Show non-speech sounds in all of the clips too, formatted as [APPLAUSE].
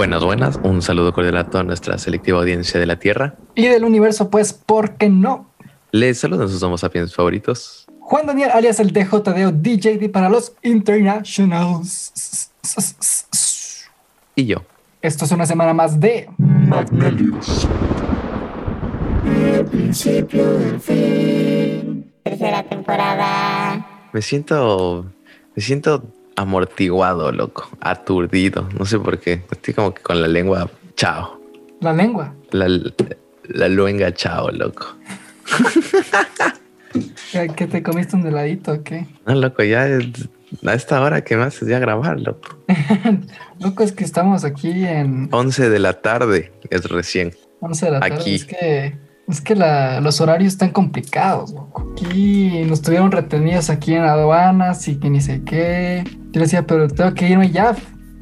Buenas, buenas. Un saludo cordial a toda nuestra selectiva audiencia de la Tierra. Y del universo, pues, ¿por qué no? Les saludan sus Homo sapiens favoritos. Juan Daniel, alias el DJDO DJD para los Internationals. Y yo. Esto es una semana más de Magnelius. El principio del fin. Tercera temporada. Me siento. Me siento amortiguado, loco. Aturdido. No sé por qué. Estoy como que con la lengua. Chao. la lengua. La, la luenga chao, loco. [LAUGHS] ¿Qué qué te comiste un heladito o qué? No, loco, ya es- a esta hora que me haces ya grabar, loco. [LAUGHS] Loco, es que estamos aquí en 11 de la tarde es recién. 11 de la tarde. Aquí. Es que, es que la- los horarios están complicados, loco. Aquí nos tuvieron retenidos aquí en aduanas y que ni sé qué. Yo le decía, pero tengo que irme ya.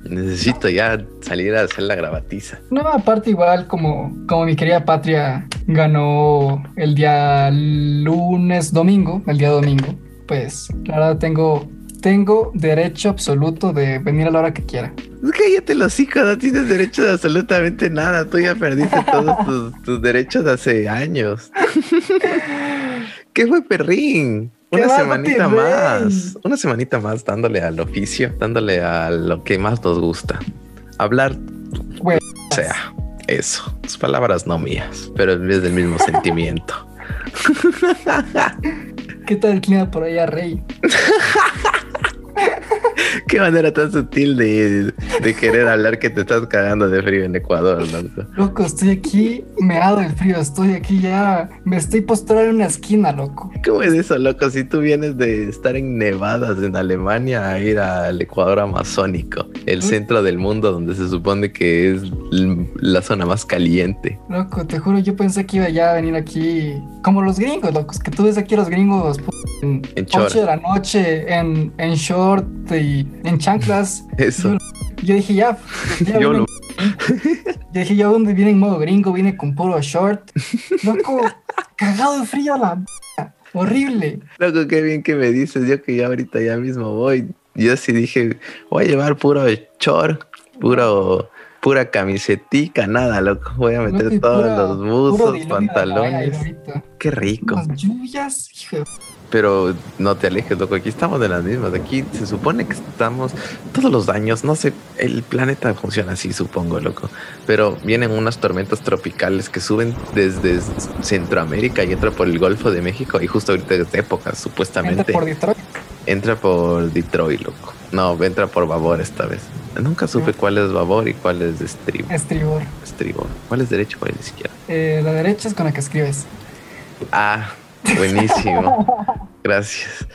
Necesito ya salir a hacer la gravatiza. No, aparte igual como, como mi querida patria ganó el día lunes, domingo, el día domingo, pues la verdad tengo, tengo derecho absoluto de venir a la hora que quiera. Cállate los hijos, no tienes derecho de absolutamente nada. Tú ya perdiste todos tus, tus derechos hace años. [LAUGHS] ¿Qué fue, perrín? ¿Qué Una semanita más. Una semanita más dándole al oficio, dándole a lo que más nos gusta. Hablar, o sea, eso. Sus palabras no mías, pero es del mismo [LAUGHS] sentimiento. ¿qué tal el clima por allá, Rey? [LAUGHS] Qué manera tan sutil de, de querer hablar que te estás cagando de frío en Ecuador, loco. Loco, estoy aquí meado del frío, estoy aquí ya, me estoy postrado en una esquina, loco. ¿Cómo es eso, loco? Si tú vienes de estar en nevadas en Alemania a ir al Ecuador amazónico, el ¿Mm? centro del mundo donde se supone que es la zona más caliente. Loco, te juro, yo pensé que iba ya a venir aquí como los gringos, locos, que tú ves aquí a los gringos en, En 8 short. de la noche, en, en short y en chanclas. [LAUGHS] Eso. Yo, yo dije, ya, ya Yo lo- [LAUGHS] yo dije, yo donde viene en modo gringo, viene con puro short. Loco, [LAUGHS] cagado de frío a la horrible. Loco, qué bien que me dices. Yo que ya ahorita ya mismo voy. Yo sí dije, voy a llevar puro short, puro, pura camisetica, nada, loco. Voy a meter todos pura- los buzos, pantalones. Qué rico. Unas lluvias, hijo de Pero no te alejes, loco. Aquí estamos de las mismas. Aquí se supone que estamos todos los años. No sé, el planeta funciona así, supongo, loco. Pero vienen unas tormentas tropicales que suben desde Centroamérica y entra por el Golfo de México. Y justo ahorita es época, Entra supuestamente. por Detroit. Entra por Detroit, loco. No, entra por Babor esta vez. Nunca supe cuál es Babor y cuál es estribo. Estribor. estribo. ¿Cuál es derecho? ¿Cuál es izquierda? Eh, la derecha es con la que escribes. Ah, buenísimo. [LAUGHS] Gracias.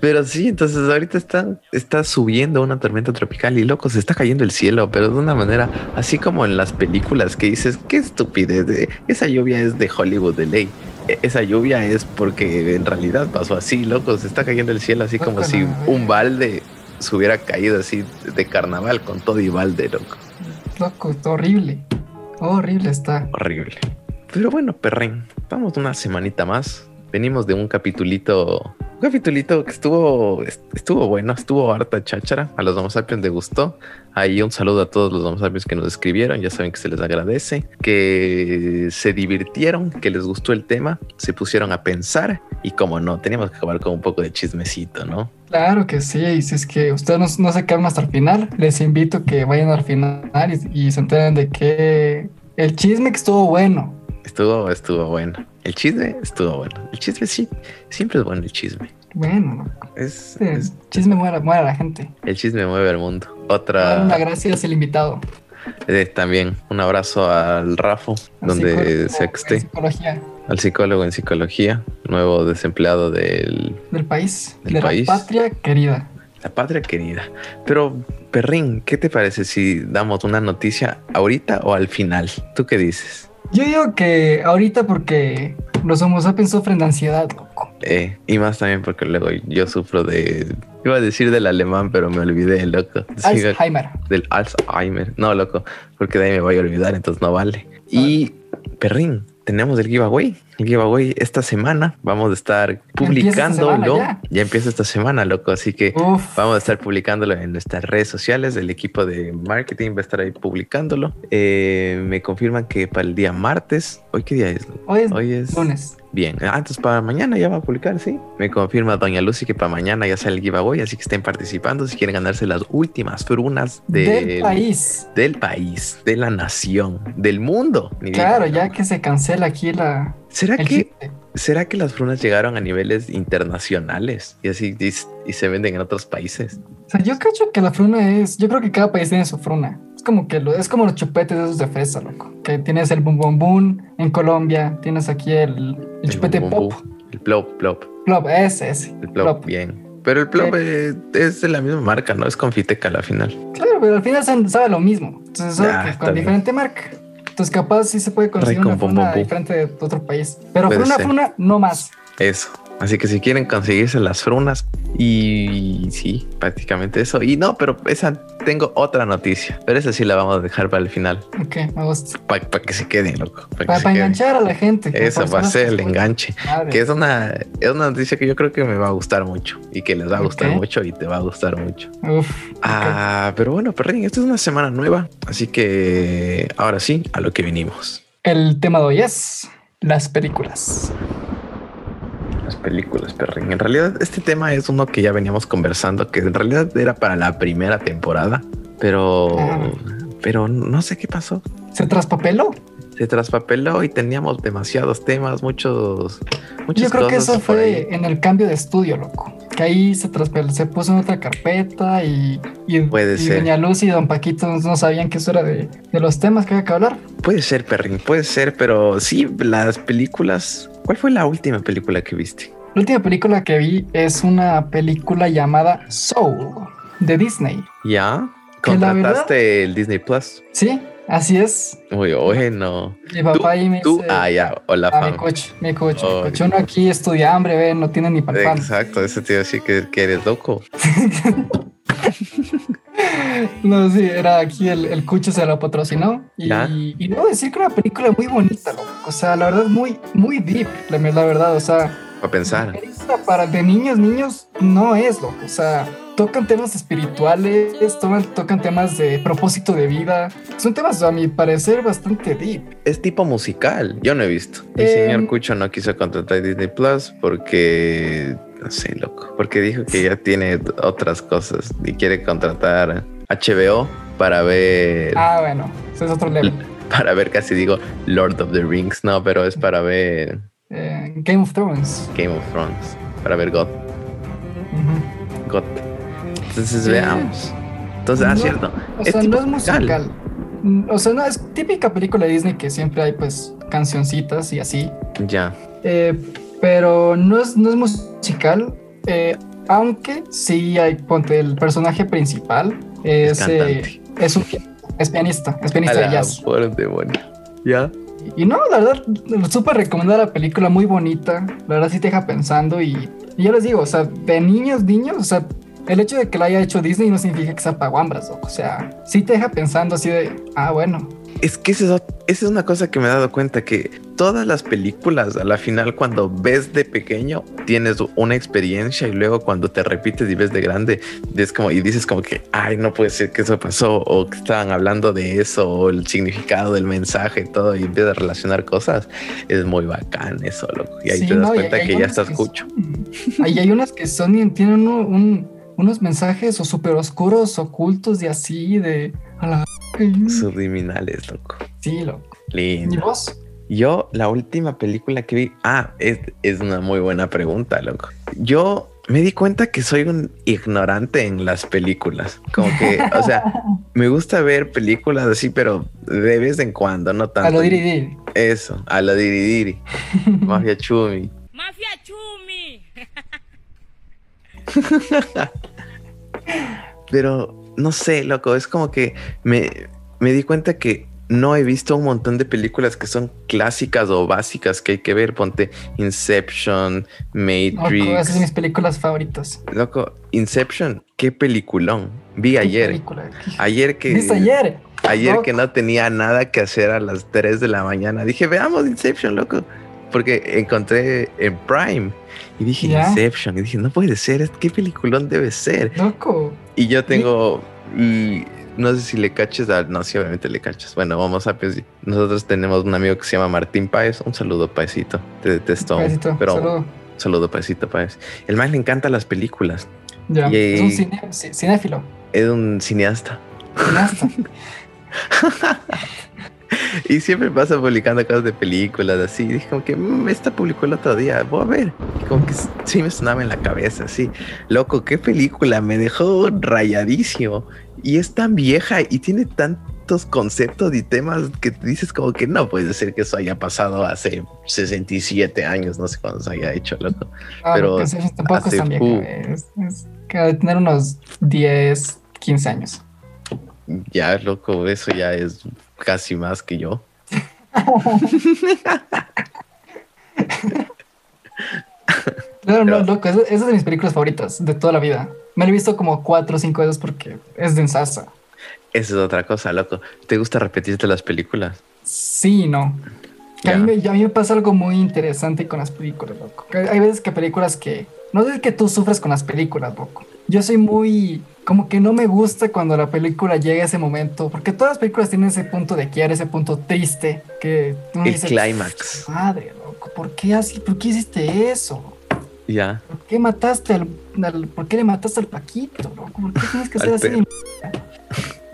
Pero sí, entonces ahorita está, está subiendo una tormenta tropical y loco, se está cayendo el cielo, pero de una manera así como en las películas que dices, qué estupidez, de- esa lluvia es de Hollywood de ley. E- Esa lluvia es porque en realidad pasó así, loco, se está cayendo el cielo así como Loco, si un balde se hubiera caído así de carnaval con todo y balde, loco. Loco, está horrible. Horrible está. Horrible. Pero bueno, perren, vamos una semanita más. Venimos de un capitulito, un capitulito que estuvo, estuvo bueno, estuvo harta cháchara. A los Homo sapiens les gustó. Ahí un saludo a todos los Homo sapiens que nos escribieron. Ya saben que se les agradece, que se divirtieron, que les gustó el tema, se pusieron a pensar y como no, teníamos que acabar con un poco de chismecito, ¿no? Claro que sí. Y si es que ustedes no, no se quedan hasta el final, les invito a que vayan al final y, y se enteren de que el chisme que estuvo bueno. Estuvo, estuvo bueno. El chisme estuvo bueno. El chisme sí, siempre es bueno el chisme. Bueno. Es, El es- chisme muere a la gente. el chisme mueve el mundo. Otra una gracias el invitado. eh, también un abrazo al Rafo, al donde en esté, Psicología al psicólogo en psicología, nuevo desempleado de del país. Del de país. la patria querida. la patria querida. Pero, Perrín, ¿qué te parece si damos una noticia ahorita o al final? ¿Tú qué dices? Yo digo que ahorita porque los homo sapiens sufren de ansiedad, loco. Eh, y más también porque luego yo sufro de... Iba a decir del alemán, pero me olvidé, loco. Alzheimer. del Alzheimer. No, loco, porque de ahí me voy a olvidar, entonces no vale. Y, perrín, tenemos el giveaway. El giveaway esta semana vamos a estar publicándolo. Ya empieza esta semana, loco. Así que Uf. Vamos a estar publicándolo en nuestras redes sociales. El equipo de marketing va a estar ahí publicándolo. Eh, me confirman que para el día martes. ¿Hoy qué día es? Hoy es Hoy es lunes. Bien. Entonces para mañana ya va a publicar, sí. Me confirma Doña Lucy que para mañana ya sale el giveaway. Así que estén participando si quieren ganarse las últimas frunas del, Del país. del país, de la nación, del mundo. Ni bien. Claro, ya que se cancela aquí la, ¿Será el que. ¿Será que las frunas llegaron a niveles internacionales y así y, y se venden en otros países? O sea, yo creo que la fruna es. Yo creo que cada país tiene su fruna. Como que lo, es como los chupetes esos de fresa, loco. Que tienes el bum bum bum en Colombia, tienes aquí el, el chupete pop. El plop, plop. Plop, ese, ese. El plop, Plop. bien. Pero el plop eh, es de la misma marca, ¿no? Es Confiteca la final. Claro, pero al final sabe lo mismo. Entonces, que está con bien. diferente marca. Entonces, capaz sí se puede conseguir Rico, una diferente de otro país. Pero Puede fruna, ser. fruna, no más. Eso. Así que si quieren conseguirse las frunas y sí, prácticamente eso. Y no, pero esa tengo otra noticia, pero esa sí la vamos a dejar para el final, Ok, me gusta. para que se queden, loco. Para que Para, queden. enganchar a la gente. Eso va a ser el enganche. Madre. Que es una, es una noticia que yo creo que me va a gustar mucho y que les va a gustar mucho y te va a gustar mucho. Uf, Ah, pero bueno, perrín, esta es una semana nueva, así que ahora sí, a lo que vinimos. El tema de hoy es las películas. Las películas, perrín. En realidad, este tema es uno que ya veníamos conversando, que en realidad era para la primera temporada, pero, Ah. pero no sé qué pasó. ¿Se traspapeló? Se traspapeló y teníamos demasiados temas, muchos, muchas Yo creo que cosas eso por fue ahí. en el cambio de estudio, loco. Que ahí se traspeló, se puso en otra carpeta y, y, Puede y ser. Doña Lucy y Don Paquito no sabían que eso era de, de los temas que había que hablar. Puede ser, perrín, puede ser, pero sí, las películas. ¿Cuál fue la última película que viste? La última película que vi es una película llamada Soul de Disney. ¿Ya? ¿Contrataste el Disney Plus? Sí, así es. Uy, bueno. Mi papá ahí me Tú, dice, ah, ya, hola, ah, mi coche, mi coche, Oh, mi coche. Uno aquí estudia hambre, ve, no tiene ni pan. Exacto, iba a decir que, que eres loco. [LAUGHS] No, sí, era aquí el, el cucho se lo patrocinó. Y, y debo decir que era una película muy bonita, loco. O sea, la verdad, muy, muy deep, la, la verdad. O sea, Para pensar. para de niños, niños no es, loco. O sea, tocan temas espirituales, toman, tocan temas de propósito de vida. Son temas, a mi parecer, bastante deep. Es tipo musical. Yo no he visto. El Eh, señor Cucho no quiso contratar Disney Plus porque. No sé, loco. Porque dijo que ya tiene otras cosas y quiere contratar HBO para ver. Ah, bueno, ese es otro level. [LAUGHS] Para ver, casi digo Lord of the Rings. No, pero es para ver Eh, Game of Thrones. Game of Thrones. Para ver God. God. Entonces Sí. veamos. Entonces, ah, No, cierto. O Es sea, no es musical. musical. Mm, O sea, no es típica película de Disney que siempre hay pues cancioncitas y así. Ya. Eh, pero no es, no es musical. eh, aunque sí hay, ponte, el personaje principal es, Es eh, es un es pianista, es pianista de jazz. Ya. Y no, la verdad, súper recomendada la película, muy bonita. La verdad sí te deja pensando y, y yo les digo, o sea, de niños, niños, o sea, el hecho de que la haya hecho Disney no significa que sea paguambras. O sea, sí te deja pensando así de, ah, bueno, Es que esa es, ot- esa es una cosa que me he dado cuenta que todas las películas a la final cuando ves de pequeño tienes una experiencia y luego cuando te repites y ves de grande es como y dices como que ay no puede ser que eso pasó o que estaban hablando de eso o el significado del mensaje y todo y empiezas a relacionar cosas. Es muy bacán eso loco. Y ahí Sí, te das no, cuenta hay que ya unas estás que cucho. son- [LAUGHS] Ahí hay unas que son y tienen un- un- unos mensajes o súper oscuros, ocultos de así, de a la subliminales loco Sí, loco. ¿Y lindo vos? Yo, la última película que vi, ah, es, es una muy buena pregunta, loco. Yo me di cuenta que soy un ignorante en las películas. Como que, o sea, [LAUGHS] me gusta ver películas así, pero de vez en cuando, no tanto. A lo diri diri. Eso, a lo diri diri. [LAUGHS] Mafia Chumi. Mafia Chumi. [LAUGHS] Pero no sé, loco, es como que me, me di cuenta que no he visto un montón de películas que son clásicas o básicas que hay que ver. Ponte Inception, Loco, Matrix. esas son mis películas favoritas. Loco, Inception, qué peliculón. Vi ¿Qué ayer. Ayer que. ¿Viste ayer? Ayer que no tenía nada que hacer a las 3 de la mañana, dije, veamos Inception, loco. Porque encontré en Prime y dije, Ya. Inception. Y dije, no puede ser, ¿qué peliculón debe ser? Loco. Y yo tengo, y no sé si le caches, a- no, sí, obviamente le cachas. Bueno, vamos a pues, Nosotros tenemos un amigo que se llama Martín Páez. Un saludo, Paecito. Te detesto, Pedacito, pero saludo. saludo, Paecito Páez. El man le encanta las películas. Ya. y- Es un cine- ci- cinéfilo. Es un cineasta. cineasta. [LAUGHS] [LAUGHS] Y siempre pasa publicando cosas de películas así. Dije como que "Mm, esta publicó el otro día, voy a ver. Y como que sí me sonaba en la cabeza, así. Loco, qué película, me dejó rayadísimo. Y es tan vieja y tiene tantos conceptos y temas que dices como que no puede ser que eso haya pasado hace 67 años, no sé cuándo se haya hecho, loco. Ah, Pero tampoco hace es tan vieja. fu- Es, que de tener unos 10, 15 años. Ya, loco, eso ya es casi más que yo. No, Pero- loco, esa es de mis películas favoritas de toda la vida. Me la he visto como cuatro o cinco veces porque es densasa. Esa es otra cosa, loco. ¿Te gusta repetirte las películas? Sí no. Que a, mí me, a mí me pasa algo muy interesante con las películas, loco. Hay veces que películas que... No sé que tú sufres con las películas, loco. Yo soy muy... Como que no me gusta cuando la película llega a ese momento. Porque todas las películas tienen ese punto de quiebre, ese punto triste. Que uno El dice, clímax. Madre, loco, ¿por qué así? ¿Por qué hiciste eso? Ya. ¿Por qué mataste al, al- ¿Por qué le mataste al Paquito, loco? ¿Por qué tienes que ser así? de?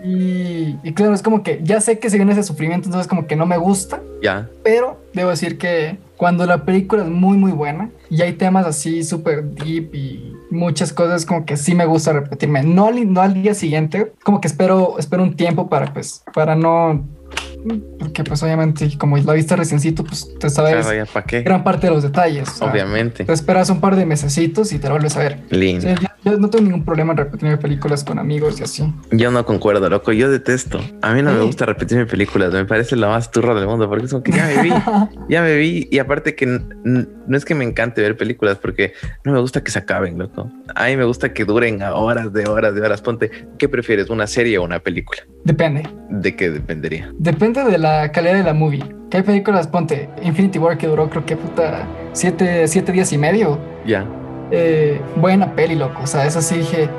Y, y claro, es como que ya sé que se viene ese sufrimiento, entonces como que no me gusta, Ya. pero debo decir que cuando la película es muy muy buena y hay temas así súper deep y muchas cosas como que sí me gusta repetirme. No al, no al día siguiente, como que espero, espero un tiempo para pues, para no... Porque pues obviamente como la viste reciencito, pues te sabes Claro, ya para qué. gran parte de los detalles. o sea, Obviamente. te esperas un par de mesecitos y te lo vuelves a ver. O Lindo. sea, yo, no tengo ningún problema en repetirme películas con amigos y así. Yo no concuerdo, loco. Yo detesto. A mí no me gusta repetirme películas. Me parece la más turra del mundo porque es como que ya me vi. [LAUGHS] ya me vi. Y aparte que no es que me encante ver películas porque no me gusta que se acaben, loco. A mí me gusta que duren a horas de horas de horas. Ponte, ¿qué prefieres? ¿Una serie o una película? Depende. ¿De qué dependería? Depende de la calidad de la movie. Hay películas, ponte, Infinity War que duró creo que puta siete, siete días y medio. Ya. Eh, buena peli, loco. O sea, esa sí dije,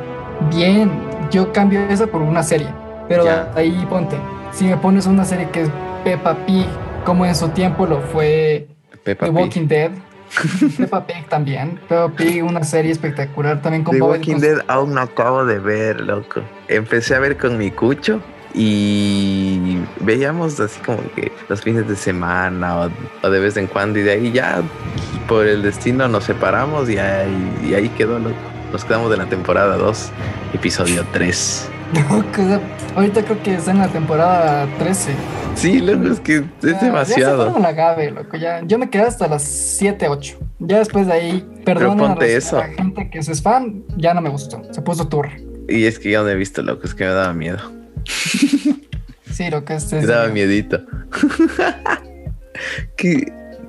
bien, yo cambio esa por una serie. Pero Ya. ahí ponte, si me pones una serie que es Peppa Pig, como en su tiempo lo fue Peppa The Pig. Walking Dead. [LAUGHS] Peppa Pig también. Peppa Pig, una serie espectacular también con The Bob Walking. Dead aún no acabo de ver, loco. Empecé a ver con mi cucho y veíamos así como que los fines de semana o, o de vez en cuando y de ahí ya por el destino nos separamos y ahí, y ahí quedó, loco. Nos quedamos de la temporada 2, episodio 3. Loco, o sea, ahorita creo que está en la temporada 13. Sí, loco, es que es Ya demasiado. la gabe, loco. Ya, yo me quedé hasta las 7, 8. Ya después de ahí, perdón eso. a la gente que es fan, ya no me gustó. Se puso tour. Y es que yo no he visto, loco, es que me daba miedo. [LAUGHS] Sí, lo que es. Me daba miedito. [LAUGHS]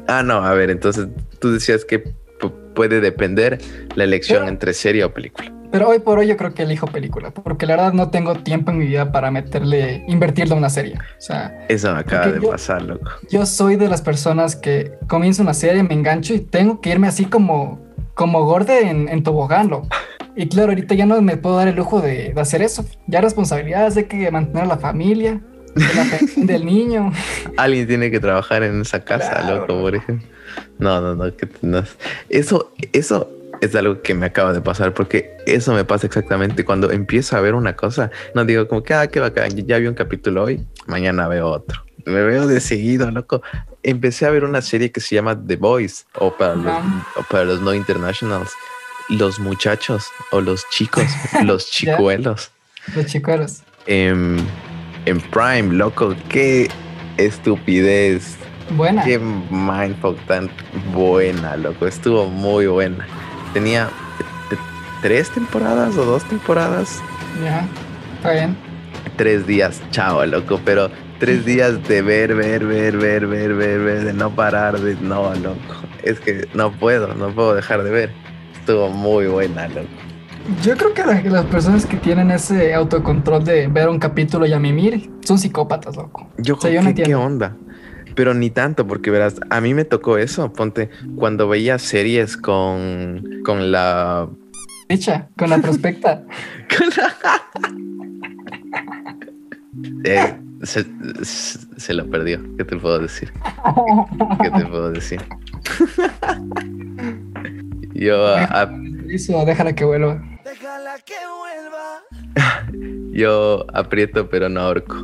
Ah, no, a ver, entonces tú decías que pu- puede depender la elección Pero- entre serie o película. Pero hoy por hoy yo creo que elijo película. Porque la verdad no tengo tiempo en mi vida para meterle, invertirle a una serie. O sea, Eso me acaba de yo- pasar, loco. yo soy de las personas que comienzo una serie, me engancho y tengo que irme así como, como gorde en, en tobogán, loco. Y claro, ahorita ya no me puedo dar el lujo de, de hacer eso. Ya responsabilidades, hay que mantener a la familia, de la [LAUGHS] del niño. Alguien tiene que trabajar en esa casa, Claro, loco, por ejemplo. No, no, no, que tenaz. Eso, eso es algo que me acaba de pasar porque eso me pasa exactamente cuando empiezo a ver una cosa. No digo como que, ah, qué bacán, ya vi un capítulo hoy, mañana veo otro. Me veo de seguido, loco. Empecé a ver una serie que se llama The Boys o para los, o para los no internationals. Los muchachos o los chicos, [LAUGHS] los chicuelos. Los chicuelos. En, en Prime, loco, qué estupidez. Buena. Qué mindfuck tan buena, loco. Estuvo muy buena. Tenía t- tres temporadas o dos temporadas. Ya. Está bien. Tres días, chao, loco. Pero tres [LAUGHS] días de ver, ver, ver, ver, ver, ver, ver, de no parar, de no, loco. Es que no puedo, no puedo dejar de ver. Estuvo muy buena, loco. Yo creo que la- las personas que tienen ese autocontrol de ver un capítulo y a mimir son psicópatas, loco. Yo, O sea, yo no ¿qué, onda? Pero ni tanto, porque verás, a mí me tocó eso. Ponte, cuando veía series con, con la. Dicha, con la prospecta. [LAUGHS] con la- Eh, [LAUGHS] se, se- se lo perdió. ¿Qué te puedo decir? ¿Qué te puedo decir? [LAUGHS] Yo, a- Eso, déjala que vuelva. [LAUGHS] yo aprieto, pero no ahorco.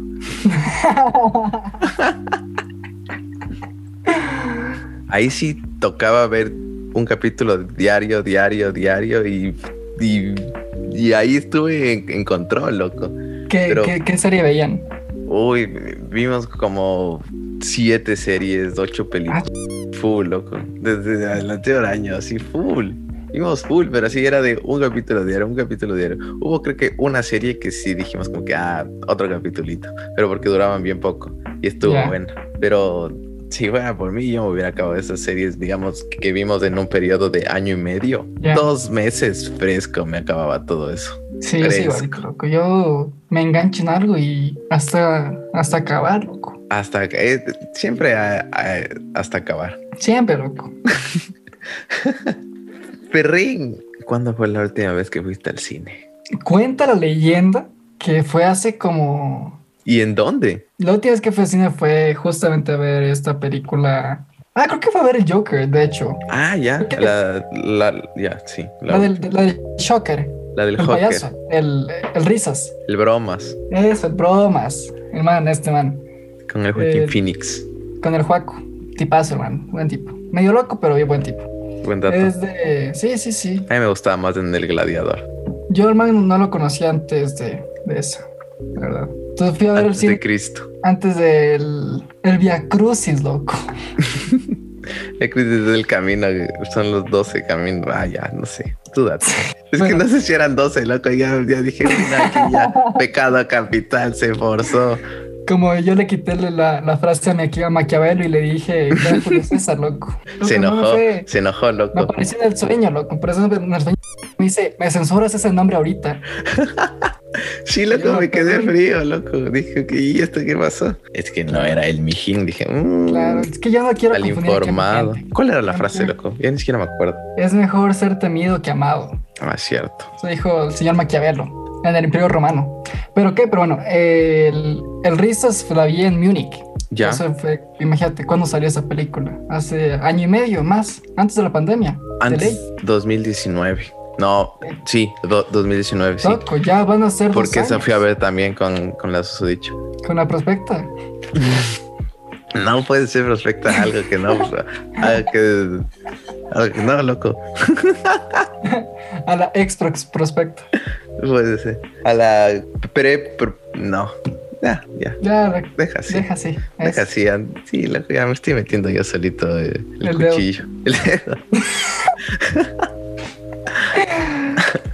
[LAUGHS] Ahí sí tocaba ver un capítulo diario, diario, diario y, y, y ahí estuve en, en control, loco. ¿Qué, Pero- qué- qué serie veían? Uy, vimos como siete series, ocho películas. Full, loco. Desde el anterior año, así, full. Vimos full, pero así era de un capítulo diario, un capítulo diario. Hubo creo que una serie que sí dijimos como que, ah, otro capitulito. Pero porque duraban bien poco. Y estuvo Ya. bueno. Pero si fuera por mí, yo me hubiera acabado esas series, digamos, que vimos en un periodo de año y medio. Ya. Dos meses fresco me acababa todo eso. Sí, sí, Fresco. igualito, loco. Yo me engancho en algo y hasta, hasta acabar, loco. Hasta, eh, siempre a- a- hasta acabar. Siempre, loco. [LAUGHS] Perrín, ¿cuándo fue la última vez que fuiste al cine? Cuenta la leyenda que fue hace como... ¿Y en dónde? La última vez que fui al cine fue justamente a ver esta película. Ah, creo que fue a ver el Joker, de hecho. Ah, ya, la, la, ya, sí, la, La del, la del Shocker, la del el Joker, payaso, el, el risas. el bromas, Eso, el bromas. El man, este man. Con el Joaquín Eh, Phoenix. Con el Juaco. Tipazo, hermano. Buen tipo. Medio loco, pero bien buen tipo. Buen dato. Es de. Sí, sí, sí. A mí me gustaba más en El Gladiador. Yo, el man, no lo conocía antes de, de eso. La verdad. Entonces fui a ver el Antes de cine Cristo. antes del. El Via Crucis, loco. [LAUGHS] La crisis del camino, son los 12 caminos. Ah, ya, no sé. Tú date. Es que Bueno. no sé si eran 12, loco. Ya, ya dije, "Mira, aquí ya, pecado capital se forzó. Como yo le quité la, la frase a mi a Maquiavelo y le dije, "Era Julio César, loco. Se Loco, no me enojó, se enojó, Me loco. apareció en el sueño, loco. Por eso en el sueño me dice, me censuras ese nombre ahorita. [LAUGHS] Sí, loco, Yo, me quedé frío, loco. Dije, que ¿y esto qué pasó? Es que no era el mijín. Dije, mmm, Claro, es que yo no quiero al informado. ¿Cuál era la frase, loco? Ya ni siquiera me acuerdo. Es mejor ser temido que amado. Ah, cierto. Eso dijo el señor Maquiavelo en el Imperio Romano. ¿Pero qué? Pero bueno, el, el Risas la vi en Múnich. Ya. Eso fue, imagínate, ¿cuándo salió esa película? Hace año y medio más, antes de la pandemia. De Antes, ley. 2019. No, sí, do- 2019, sí. Loco, ya van a ser dos Porque esa años fui a ver también con, con la susodicho. Con la prospecta. [LAUGHS] No puede ser prospecta algo que no. algo que, algo que no, loco. [LAUGHS] [LAUGHS] A la ex prospecta. Puede ser. A la pre. pre- no. Ya, ya. Ya, la- Deja así. deja así. Deja así. Sí, loco, ya me estoy metiendo yo solito el, El dedo. cuchillo. El dedo. [LAUGHS]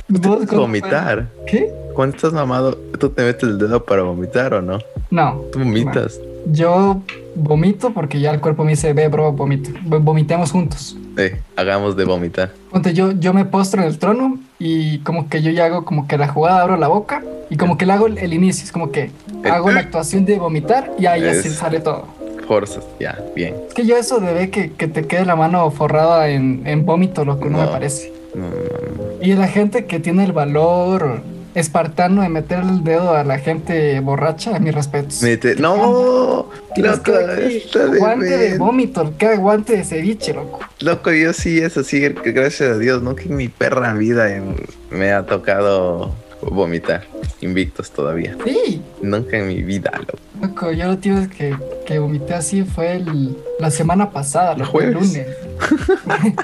¿Vos cómo Vomitar. ¿Qué? Cuando estás mamado, ¿tú te metes el dedo para vomitar o no? No. Tú vomitas. Yo vomito porque ya el cuerpo me dice, ve, bro, vomito. Vomitemos juntos. Eh, hagamos de vomitar. Ponte, yo, yo me postro en el trono y como que yo ya hago como que la jugada, abro la boca y como que le hago el, el inicio. Es como que hago la actuación de vomitar y ahí así sale todo. Forzas. Ya, bien. Es que yo eso de ver que, que te quede la mano forrada en, en vómito, lo que no, me parece. No, no, no. Y la gente que tiene el valor espartano de meter el dedo a la gente borracha, a mis respetos. Mete- No, loco, que- está de guante de vómito, que guante de ceviche, loco. Loco, yo sí, eso sí, que gracias a Dios, nunca en mi perra vida me ha tocado vomitar. Invictos todavía. Sí, Nunca en mi vida, loco. loco, yo lo tío que, que vomité así fue el- la semana pasada, El loco, el lunes.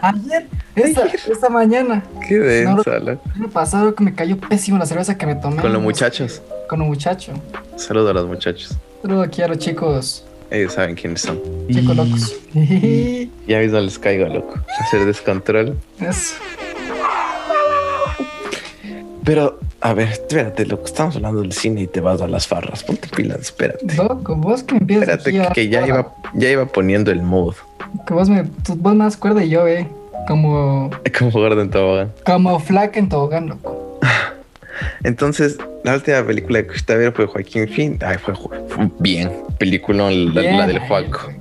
Ayer, esta, esta mañana, Qué densa, No, loco. el año pasado que me cayó pésimo la cerveza que me tomé. Con los muchachos. Con los muchachos. Saludo a los muchachos. Pero aquí a los chicos, Ellos saben quiénes son. chicos locos. [LAUGHS] Ya mismo les caigo, loco. Hacer descontrol. Eso. Pero, a ver, espérate, loco. Estamos hablando del cine y te vas a las farras. Ponte pilas, espérate. Loco, vos que empiezas Espérate, aquí a- que, que ya iba, ya iba poniendo el mood. Que vos me, tú- vos más cuerda y yo, eh. Como, [LAUGHS] Como Gordon Tobogán. como flaca en tobogán, loco. [LAUGHS] Entonces, la última película que fuiste a ver fue Joaquín Fin. Ay, fue, fue bien. Película, la, Bien, [LAUGHS] la del ay, Joaco.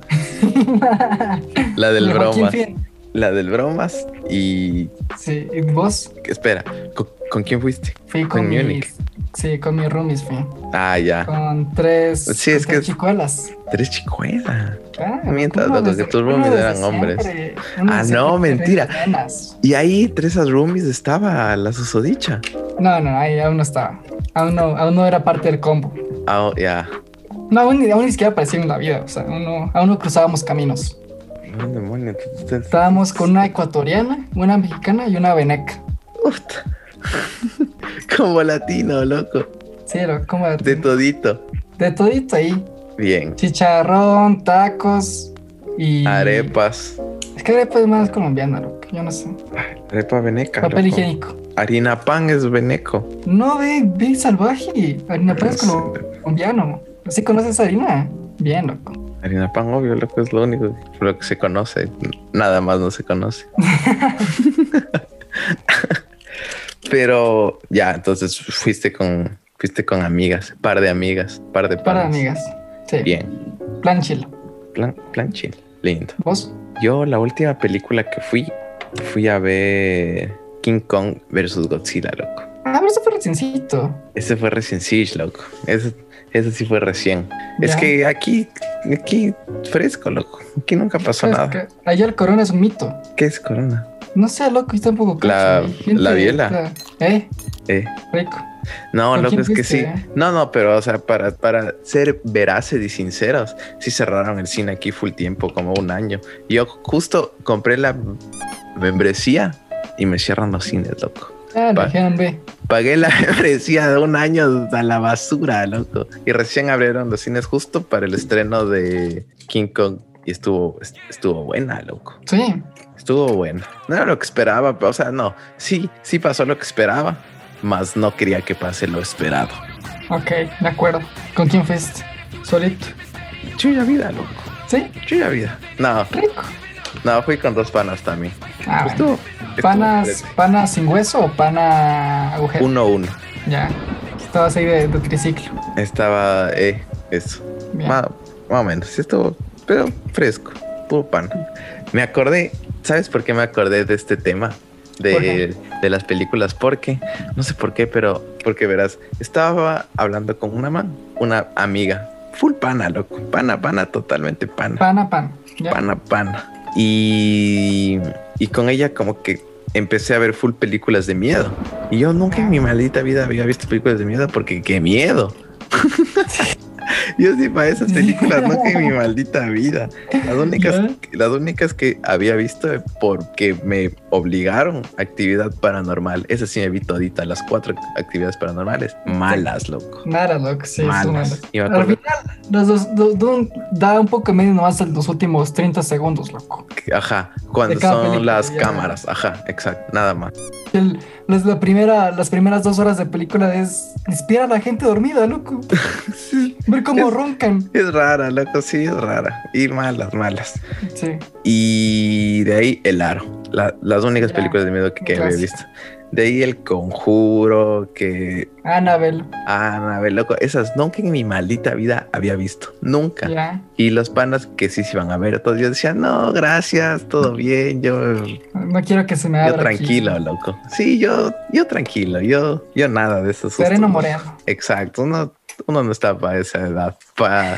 La del. Fin. La del bromas. Y Sí, ¿y vos? espera, ¿con, con quién fuiste? Fui con Con mis... Sí, con mis roomies fui. Ah, ya. Con tres, Sí, es tres que- chicuelas. Tres chicuelas. Ah, Mientras, uno loco, desde- que tus roomies eran hombres. siempre, Ah, no, mentira. Y ahí, esas roomies, estaba la susodicha. No, no, ahí aún no estaba. Aún no, aún no era parte del combo. Ah, ya. No, aún, ni- aún ni siquiera aparecía en la vida. O sea, aún no, aún no cruzábamos caminos. No, demonio, Estábamos con una ecuatoriana, una mexicana y una veneca. Puta. [LAUGHS] Como latino, loco. Sí, como de, De todito. de todito ahí. Bien. Chicharrón, tacos y... Arepas. Es que arepa es más colombiana, loco. Yo no sé. Arepa veneca. Papel loco. higiénico. Harina pan es veneco. No, ve, ve salvaje. Harina pan es colombiano. ¿Sí conoces harina? Bien, loco. Harina pan, obvio, loco, es lo único lo que se conoce. Nada más no se conoce. [LAUGHS] Pero ya, entonces fuiste con, fuiste con amigas, par de amigas, par de Para panas. amigas. Sí. Bien. Plan chilo. Plan, plan chill. Lindo. ¿Vos? Yo, la última película que fui, fui a ver King Kong versus Godzilla, loco. Ah, pero eso fue reciencito. Ese fue recién sí, loco. Ese, ese sí fue recién. Es que aquí, aquí fresco, loco. Aquí nunca pasó ¿Sabes nada. qué? Allá el corona es un mito. ¿Qué es corona? No sé, loco, yo tampoco La- la biela. la- Eh, Eh. rico. No, ¿Con loco, es que sí. fuiste? No, no, pero o sea, para, para ser veraces y sinceros, sí cerraron el cine aquí full tiempo, como un año. Yo justo compré la membresía y me cierran los cines, loco. Ah, Pa- le dijeron. Pagué la [LAUGHS] membresía de un año a la basura, loco. Y recién abrieron los cines justo para el estreno de King Kong. Y estuvo, estuvo buena, loco. Sí. Estuvo buena. No era lo que esperaba, pero, o sea, no. Sí, sí pasó lo que esperaba, mas no quería que pase lo esperado. Ok, de acuerdo. ¿Con quién fuiste? Solito. Chuya vida, loco. Sí, Chuya vida. No, rico. No, fui con dos panas también. Ah, bueno. Estuvo ¿Panas. ¿Panas sin hueso o pana agujero? Uno, uno. Ya. Estabas ahí de, de triciclo. Estaba, eh, eso. Más, más o menos. Sí estuvo, pero fresco. Puro pan. Me acordé, ¿sabes por qué me acordé de este tema? De, de las películas. Porque, no sé por qué, pero porque verás, estaba hablando con una man, una amiga. Full pana, loco. Pana, pana, totalmente pana. Pana, pan. Ya. Pana, pana. Y, y con ella como que empecé a ver full películas de miedo. Y yo nunca en mi maldita vida había visto películas de miedo porque qué miedo. [LAUGHS] [LAUGHS] yo sí para esas películas nunca en mi maldita vida. Las únicas, las únicas que había visto porque me obligaron actividad paranormal. Esa sí me vi todita, las cuatro actividades paranormales. Malas, loco. Nada, loco. Sí, Malas. malas. Y me Al final, los dos, dos- dos- da un poco medio nomás en los últimos 30 segundos, loco. que- ajá, cuando son película, las ya. cámaras, ajá, exacto, nada más. El- las, la primera, las primeras dos horas de película es inspira a la gente dormida, loco. [LAUGHS] Ver cómo Es- roncan. Es rara, loco, sí, es rara. Y malas, malas. Sí. Y de ahí El Aro. La- las únicas películas de miedo que, que había visto. De ahí El Conjuro, que... Annabelle. Ver, loco, esas nunca en mi maldita vida había visto. Nunca. Ya. Y los panas que sí se iban a ver, todos yo decía, no, gracias, todo bien, yo, No quiero que se me yo abra. tranquilo, aquí. loco. Sí, yo, yo tranquilo, yo, yo nada de esos. Sereno moreno. Exacto, uno, uno no está para esa edad, para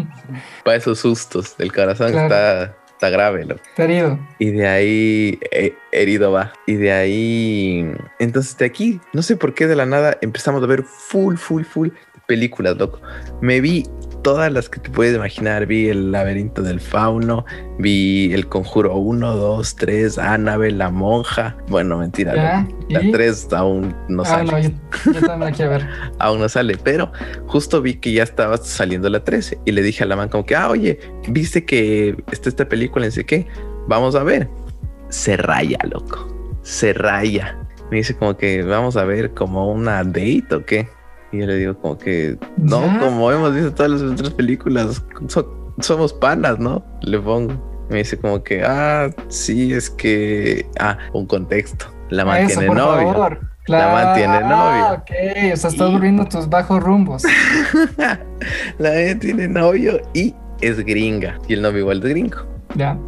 [LAUGHS] para esos sustos. El corazón Claro. está, está grave, loco. Querido. Y de ahí eh, herido va. Y de ahí. Entonces de aquí, no sé por qué de la nada empezamos a ver full, full, full películas, loco. Me vi todas las que te puedes imaginar. Vi el laberinto del fauno, vi el conjuro 1, 2, 3, Annabelle, la monja. Bueno, mentira. Ya. La ¿y? 3 aún no ah, sale. no, yo, yo también la quiero ver. [LAUGHS] aún no sale, pero justo vi que ya estaba saliendo la 13 y le dije a la man como que, ah, oye, viste que está esta película, no sé qué, vamos a ver. Se raya, loco, se raya. Me dice como que vamos a ver como una date o qué. Y yo le digo como que, no, Ya. como hemos visto todas las otras películas, so- somos panas, ¿no? Le pongo. Me dice como que, ah, sí, es que, ah, un contexto. La man Eso, novio. favor. La man tiene novio. Ah, ok, o sea, estás volviendo tus bajos rumbos. [LAUGHS] La man tiene novio y es gringa. Y el novio igual es gringo. Ya.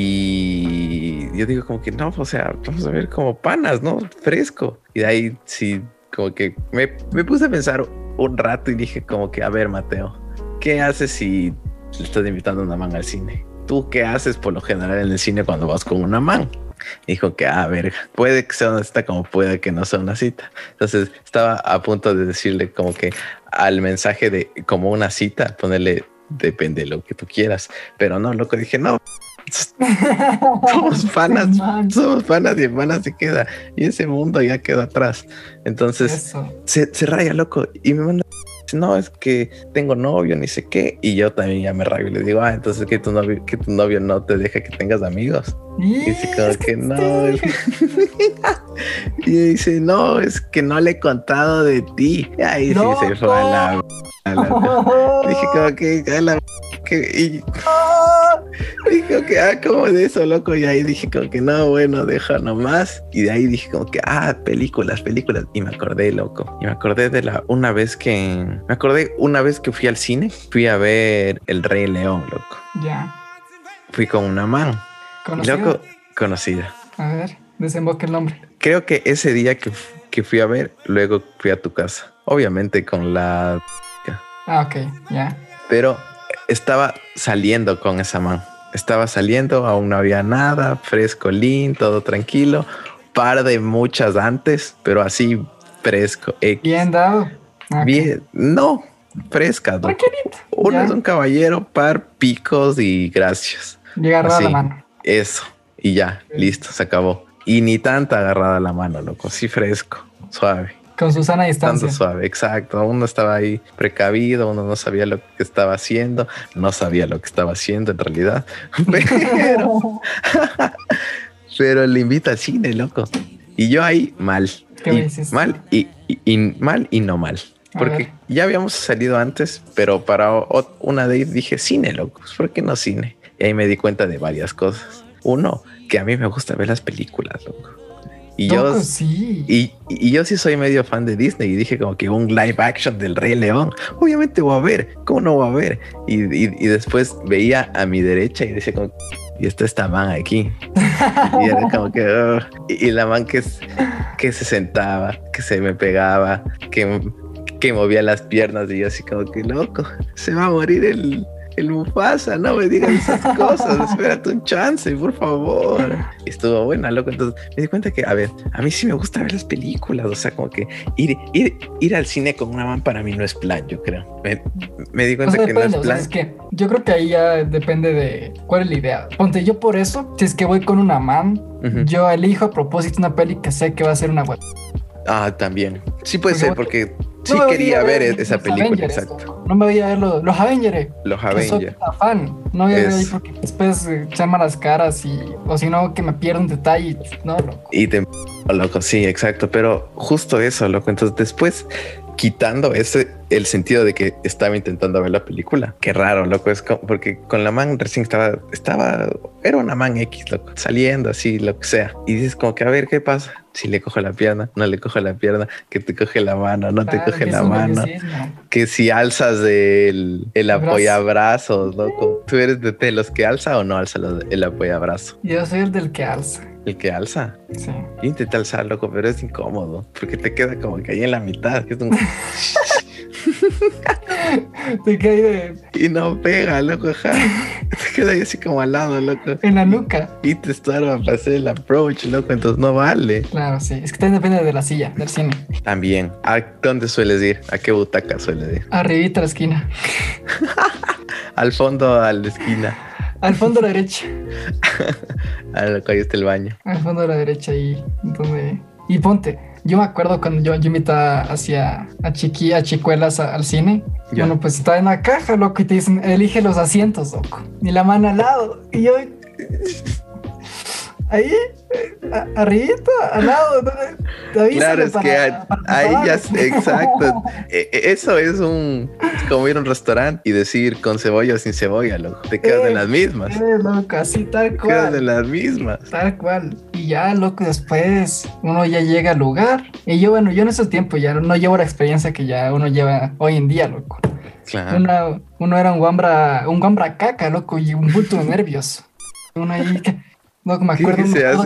Y yo digo como que no, o sea, vamos a ver como panas, ¿no? Fresco. Y de ahí sí, como que me, me puse a pensar un rato y dije como que, a ver, Mateo, ¿qué haces si le estás invitando a una man al cine? ¿Tú qué haces por lo general en el cine cuando vas con una man? Dijo que, ah, verga, puede que sea una cita como puede que no sea una cita. Entonces estaba a punto de decirle como que al mensaje de como una cita, ponerle depende de lo que tú quieras. Pero no, loco, dije, no, [LAUGHS] somos panas, Man, somos panas y en panas se queda. Y ese mundo ya quedó atrás. Entonces se raya, loco, y me manda. No, es que tengo novio, ni sé qué. Y yo también ya me rayo y le digo, ah, entonces que tu novio, que tu novio no te deja que tengas amigos. Y dice como Es que no. [LAUGHS] y dice, no, es que no le he contado de ti. Y ahí sí se fue a la. a la- Dije como que a la que y dije que ah como de eso loco y ahí dije como que no bueno deja nomás y de ahí dije como que ah películas películas y me acordé loco y me acordé de la una vez que me acordé una vez que fui al cine fui a ver El Rey León loco Ya. fui con una man Conocido. loco conocida A ver, desemboca el nombre. creo que ese día que, que fui a ver luego fui a tu casa obviamente con la Ah, ok, ya. pero estaba saliendo con esa man. Estaba saliendo, aún no había nada, fresco, lean, todo tranquilo. Par de muchas antes, pero así fresco. X. Bien dado. Ok. Bien, no, fresca. Uno es un caballero, par picos y gracias. Llega agarrada Así. la mano. Eso. Y ya, listo, se acabó. Y ni tanta agarrada la mano, loco. Sí, fresco, suave. Con Susana distancia. Tanto suave, exacto. Uno estaba ahí precavido, uno no sabía lo que estaba haciendo, no sabía lo que estaba haciendo en realidad, [LAUGHS] pero, [LAUGHS] pero le invita al cine, loco. Y yo ahí mal, ¿Qué y dices? mal y, y- y mal y no mal. Porque ya habíamos salido antes, pero para o- una de ellas dije cine, loco. ¿Por qué no cine? Y ahí me di cuenta de varias cosas. Uno, que a mí me gusta ver las películas, loco. Y yo, sí. y, y yo sí soy medio fan de Disney y dije como que un live action del Rey León, obviamente voy a ver, ¿cómo no voy a ver? Y, y- y después veía a mi derecha y decía como, y está esta man aquí. [LAUGHS] Y era como que, y, la man que, que se sentaba, que se me pegaba, que, que movía las piernas y yo así como que loco, se va a morir el... El Mufasa, no me digas esas cosas, [LAUGHS] espérate un chance, por favor. Estuvo buena, loco. Entonces me di cuenta que, a ver, a mí sí me gusta ver las películas, o sea, como que ir, ir, ir al cine con una man para mí no es plan, yo creo. Me, me di O cuenta sea, que no es o sea, plan. es que yo creo que ahí ya depende de cuál es la idea. Ponte, yo por eso, si es que voy con una man, yo elijo a propósito una peli que sé que va a ser una web. Ah, también. Sí puede Porque ser, porque sí No quería ver los esa película, Avengers, exacto. No me voy a ver los, los Avengers. Los soy Avengers. una fan. No voy a ver ahí porque después se llaman las caras y, o si no, que me pierdo un detalle. No, loco. Y te loco, sí, exacto. Pero justo eso, loco. Entonces después quitando ese el sentido de que estaba intentando ver la película. Qué raro, loco. Es como- porque con la man recién estaba, estaba, era una man X, loco, saliendo así, lo que sea. Y dices como que a ver qué pasa. Si le cojo la pierna, no le cojo la pierna, que te coge la mano, no te coge la mano. Que si alzas el, el Brazo. apoyabrazos, loco. ¿Tú eres de, de los que alza o no alza los- el apoyabrazo? Yo soy el del que alza. El que alza. Sí. Yo intenté alzar, loco, pero es incómodo porque te queda como que ahí en la mitad. que es un- [LAUGHS] Te caí de, y no pega, loco, ajá. Te queda ahí así como al lado, loco. en la nuca. Y te estorba para hacer el approach, loco, entonces no vale. Claro, sí. Es que también depende de la silla, del cine. También, ¿a dónde sueles ir? ¿A qué butaca sueles ir? Arribita a la esquina. [LAUGHS] Al fondo, a la esquina. Al fondo a la derecha. A lo que ahí está el baño. Al fondo a la derecha y donde... Y ponte. Yo me acuerdo cuando yo, yo invitaba hacia a chiqui, a chicuelas a- al cine. Ya. Bueno, pues estaba en la caja, loco, y te dicen, elige los asientos, loco. Y la mano al lado. Y yo. Ahí, eh, a- al lado. Te Claro, es para- que ahí- para ahí ya, exacto. E- e- Eso es un, es como ir a un restaurante y decir con cebolla o sin cebolla, loco. Te quedas en las mismas. Eh, loco, así tal Te quedas en cual. las mismas. Tal cual. Y ya, loco, después uno ya llega al lugar. Y yo, bueno, yo en ese tiempo ya no llevo la experiencia que ya uno lleva hoy en día, loco. Claro. Uno, uno era un guambra, un guambra caca, loco, y un bulto de nervios. Uno ahí loco, me ¿Qué, acuerdo, qué me se no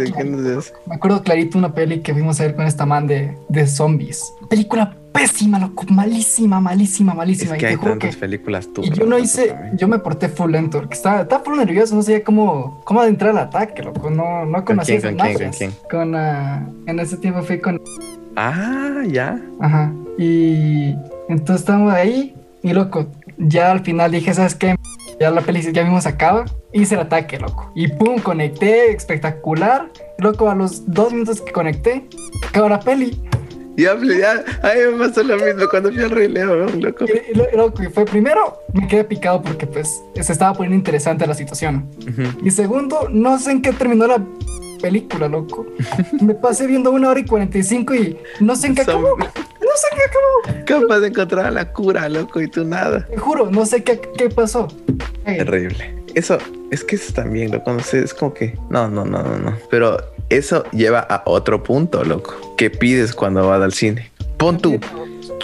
hace? me acuerdo clarito una peli que fuimos a ver con esta man de, de zombies. Película pésima, loco, malísima, malísima, Es malísima. que y hay tantas que películas tú. y yo no hice, yo me porté full lento, porque estaba, estaba full nervioso, no sabía cómo, cómo adentrar al ataque, loco, no, no conocía quién, esas con quién, con quién? Con, ah, en ese tiempo fui con, Ah, ya. ajá, y entonces estábamos ahí, y loco, ya al final dije, ¿sabes qué? Ya la peli ya mismo se acaba, hice el ataque, loco, y pum, conecté, espectacular, loco, a los dos minutos que conecté, acabó la peli, Ya, pues, ya. A mí me pasó lo mismo cuando fui al Rey León, loco. y, y lo- y loco, y fue primero, me quedé picado porque pues se estaba poniendo interesante la situación. Y segundo, no sé en qué terminó la película, loco. [LAUGHS] Me pasé viendo una hora y 45 y no sé en qué acabó. No sé qué acabó. Capaz de encontrar la cura, loco, y tú nada. Te juro, no sé qué, qué pasó. Ey, Terrible. Eso, es que eso también, loco, no sé, es como que, no, no, no, no, no. Pero eso lleva a otro punto, loco. ¿Qué pides cuando vas al cine? Pon tú,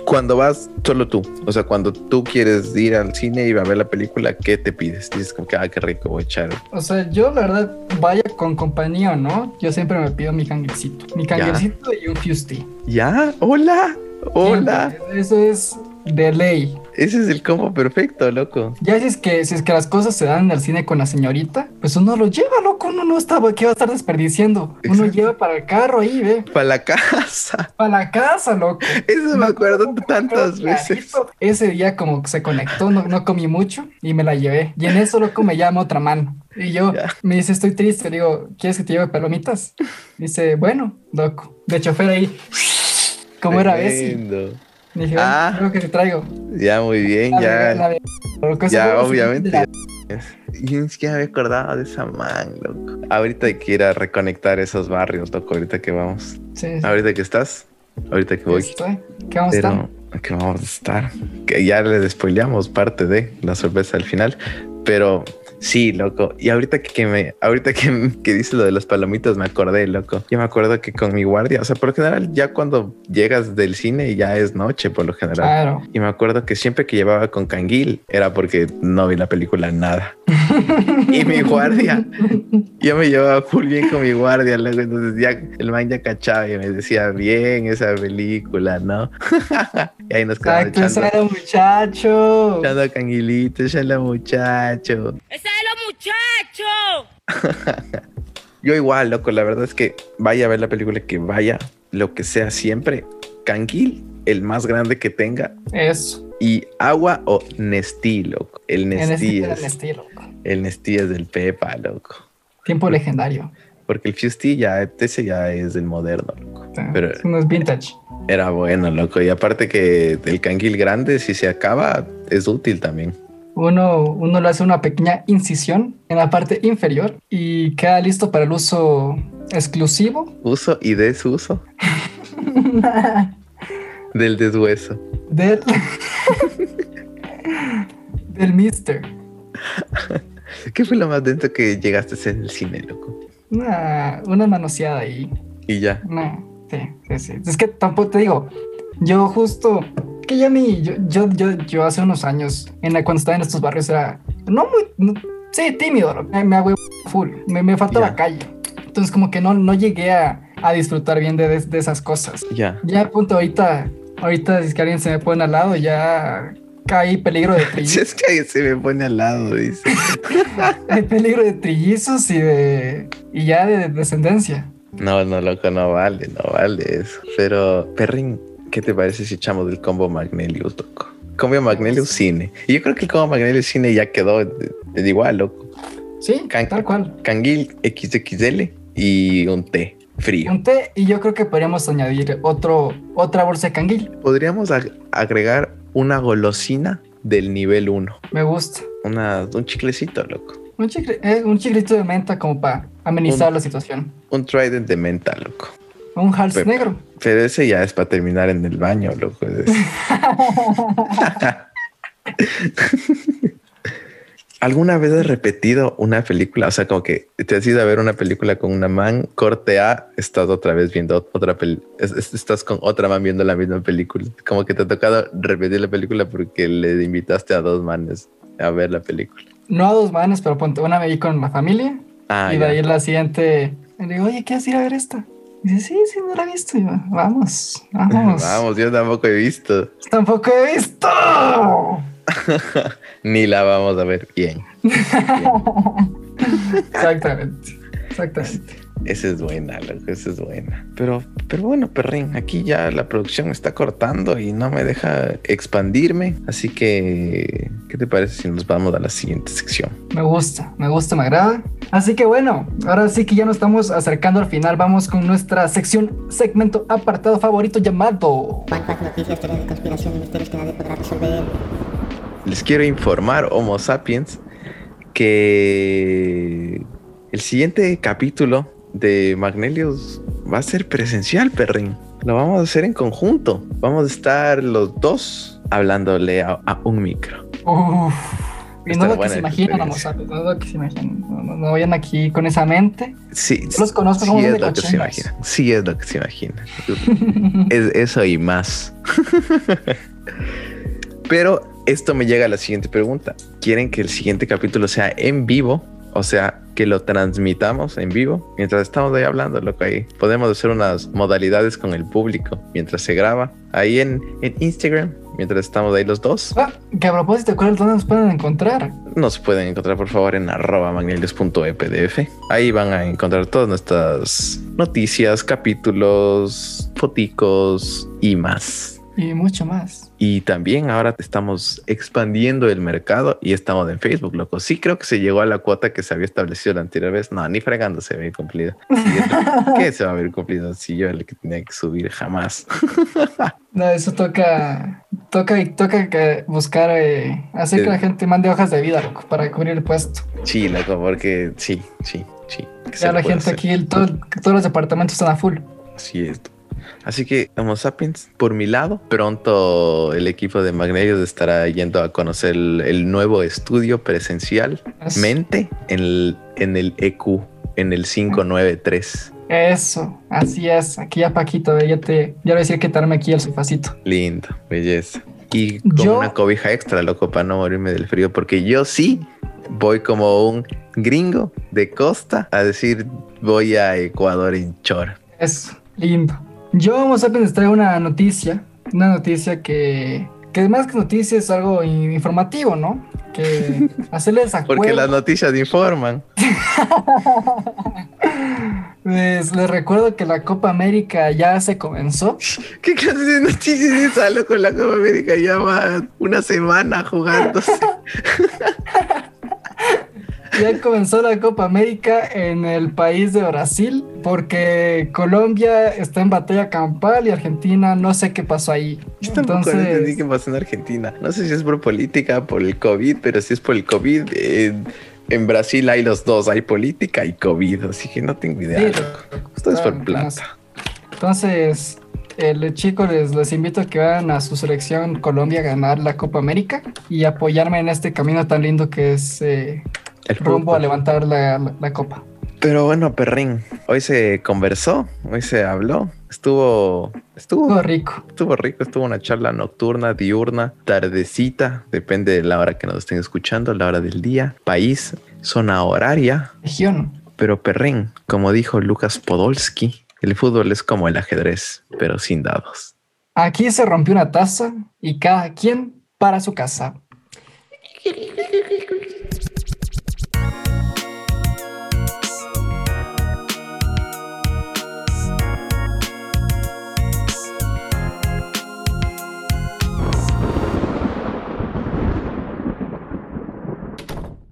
cuando vas solo tú, o sea, cuando tú quieres ir al cine y va a ver la película, ¿qué te pides? Dices como que, ah, qué rico, voy a echar. O sea, yo la verdad, vaya con compañía o no, yo siempre me pido mi canguercito. Mi canguercito y un fusti. ¿Ya? Hola, hola. Eso es de ley. Ese es el combo perfecto, loco. Ya si es que si es que las cosas se dan en el cine con la señorita, pues uno lo lleva, loco, uno no estaba, ¿qué va a estar desperdiciando? Uno Exacto. lleva para el carro ahí, ve, Para la casa. [LAUGHS] para la casa, loco. Eso me acuerdo tantas Clarito. veces. Ese día como que se conectó, no, no comí mucho y me la llevé. Y en eso, loco, me llama otra mano. Y yo, me dice, estoy triste. Le digo, ¿quieres que te lleve palomitas? Dice, bueno, loco. De chofer ahí. ¿Cómo era? Tremendo. Dije, Ah. creo que te traigo. Ya, muy bien, La ya. la ese Ya, obviamente. Yo ni siquiera me acordaba de esa man, loco. Ahorita hay que ir a reconectar esos barrios, loco, ahorita que vamos. Sí, sí. Ahorita que estás, ahorita que voy. Estoy. ¿Qué vamos a estar? Que vamos a estar. Que ya les spoileamos parte de la sorpresa al final. Pero sí, loco. Y ahorita que, que me, ahorita que, [LAUGHS] que dice lo de los palomitas, me acordé, loco. Yo me acuerdo que con mi guardia, o sea, por lo general, ya cuando llegas del cine ya es noche, por lo general. Claro. Y me acuerdo que siempre que llevaba con canguil era porque no vi la película nada. [LAUGHS] y mi guardia, yo me llevaba full bien con mi guardia, luego entonces ya el man ya cachaba y me decía bien esa película, ¿no? [LAUGHS] y ahí nos quedamos Exacto, ese echando, era muchacho. echando canguilito, echando muchacho. ¡Ese muchachos! [LAUGHS] Yo igual, loco, la verdad es que vaya a ver la película que vaya, lo que sea siempre, canguil, el más grande que tenga, Eso. y agua o Nestí, loco. El Nestí es... el Nestí es del Pepa, loco. Tiempo legendario. Porque el Fusty ya, ese ya es del moderno, loco. Sea, Pero- No es vintage. Era bueno, loco. Y aparte que el canguil grande, si se acaba, es útil también. Uno, uno le hace una pequeña incisión en la parte inferior y queda listo para el uso exclusivo Uso y desuso [LAUGHS] del deshueso. del, [LAUGHS] del Mister. ¿Qué fue lo más dentro que llegaste a hacer en el cine, loco? Una, una manoseada ahí. Y ya. No, sí, sí, sí. Es que tampoco te digo, yo justo, que ya mi, yo, yo, yo, yo hace unos años, en la, cuando estaba en estos barrios, era, no muy, no- sí, tímido, me, me hago full, me, me faltaba Ya. calle. Entonces como que no, no llegué a, a disfrutar bien de, de, de esas cosas. Ya. Ya a punto ahorita, ahorita si es que alguien se me pone al lado, ya hay peligro de [LAUGHS] trillizos, es que alguien se me pone al lado, dice. [LAUGHS] hay peligro de trillizos y de, y ya de descendencia. No, no, loco, no vale, no vale eso. Pero, Perrin, ¿qué te parece si echamos del combo Magnelius, loco? Combo Magnelius cine. Y yo creo que el combo Magnelius cine ya quedó de, de igual, loco. Sí, Can- tal cual. Canguil XXL y un té frío. Un té y yo creo que podríamos añadir otro, otra bolsa de canguil. Podríamos ag- agregar una golosina del nivel 1. Me gusta. Una, un chiclecito, loco. Un, chicle- eh, un chiclito de menta como para amenizar Un- la situación. Un trident de menta, loco. Un hals Pepe. negro. Pero ese ya es para terminar en el baño, loco. [LAUGHS] ¿Alguna vez has repetido una película? O sea, como que te has ido a ver una película con una man, corte A, estás otra vez viendo otra película, estás con otra man viendo la misma película. Como que te ha tocado repetir la película porque le invitaste a dos manes a ver la película. No a dos manes, pero ponte una me vi con la familia. Ah, y de ya. ahí la siguiente. Le digo, oye, ¿quieres ir a ver esta? Dice, sí, sí, no la he visto. Y yo, vamos, vamos. [LAUGHS] Vamos, yo tampoco he visto. Tampoco he visto. [LAUGHS] Ni la vamos a ver bien. [LAUGHS] Exactamente. Exactamente. Esa es buena, loco, esa es buena. Pero, pero bueno, perrín, aquí ya la producción me está cortando y no me deja expandirme. Así que, ¿qué te parece si nos vamos a la siguiente sección? Me gusta, me gusta, me agrada. Así que bueno, ahora sí que ya nos estamos acercando al final. Vamos con nuestra sección, segmento apartado favorito llamado. ¿Cuántas noticias, teorías de conspiración y misterios que nadie podrá resolver? Les quiero informar, Homo sapiens, que el siguiente capítulo de Magnelius va a ser presencial, perrín. Lo vamos a hacer en conjunto. Vamos a estar los dos hablándole a, a un micro. Uf. Y no lo que se imaginan, no lo que se imaginan. No, no- no vayan aquí con esa mente. Sí, Yo los conozco, sí somos es de lo que se cochinos. imagina. Sí es lo que se imagina. [LAUGHS] es eso y más. [LAUGHS] Pero esto me llega a la siguiente pregunta. ¿Quieren que el siguiente capítulo sea en vivo? O sea, que lo transmitamos en vivo mientras estamos ahí hablando, loco. Ahí podemos hacer unas modalidades con el público mientras se graba ahí en, en Instagram, mientras estamos ahí los dos. Ah, que a propósito, ¿cuál dónde nos pueden encontrar? Nos pueden encontrar por favor en arroba magnelius.epdf. Ahí van a encontrar todas nuestras noticias, capítulos, foticos y más. Y mucho más. Y también ahora estamos expandiendo el mercado y estamos en Facebook, loco. Sí creo que se llegó a la cuota que se había establecido la anterior vez. No, ni fregando se ve cumplido. [LAUGHS] ¿Qué se va a ver cumplido si yo el que tenía que subir jamás? [LAUGHS] No, eso toca, toca y toca que buscar, eh, hacer que la gente mande hojas de vida, loco, para cubrir el puesto. Sí, loco, porque sí, sí, sí. ¿Qué se Ya la gente hacer? aquí, el- todo- todos los departamentos están a full. Así es. Así que, Homo sapiens, por mi lado, pronto el equipo de Magnelius estará yendo a conocer el, el nuevo estudio presencial Eso. mente en el, en el EQ, en el 593. Eso, así es. Aquí ya Paquito, eh, ya te, ya voy a decir que darme aquí el sofacito. Lindo, belleza. Y con Yo- una cobija extra, loco, para no morirme del frío, porque yo sí voy como un gringo de costa a decir voy a Ecuador en chor. Eso, lindo. Yo, a les traigo una noticia, una noticia que, que más que noticia es algo in- informativo, ¿no? Que [LAUGHS] hacerles acuerdo. Porque las noticias informan. Les, les recuerdo que la Copa América ya se comenzó. [LAUGHS] ¿Qué clase de noticias es esa, loco? La Copa América ya va una semana jugándose. [LAUGHS] Ya comenzó la Copa América en el país de Brasil porque Colombia está en batalla campal y Argentina no sé qué pasó ahí. Yo tampoco entendí Entonces, qué pasó en Argentina. No sé si es por política, por el COVID, pero si es por el COVID, en, en Brasil hay los dos, hay política y COVID, así que no tengo idea. Sí, loco. Esto es por plata. entonces el chico les, les invito a que vayan a su selección Colombia a ganar la Copa América y apoyarme en este camino tan lindo que es eh, El rumbo a levantar la, la- la Copa. Pero bueno, perrín, hoy se conversó, hoy se habló, estuvo, estuvo, Todo rico. estuvo rico, estuvo una charla nocturna, diurna, tardecita, depende de la hora que nos estén escuchando, la hora del día, país, zona horaria, Región. pero perrín, como dijo Lucas Podolski, el fútbol es como el ajedrez, pero sin dados. Aquí se rompió una taza y cada quien para su casa. Bye.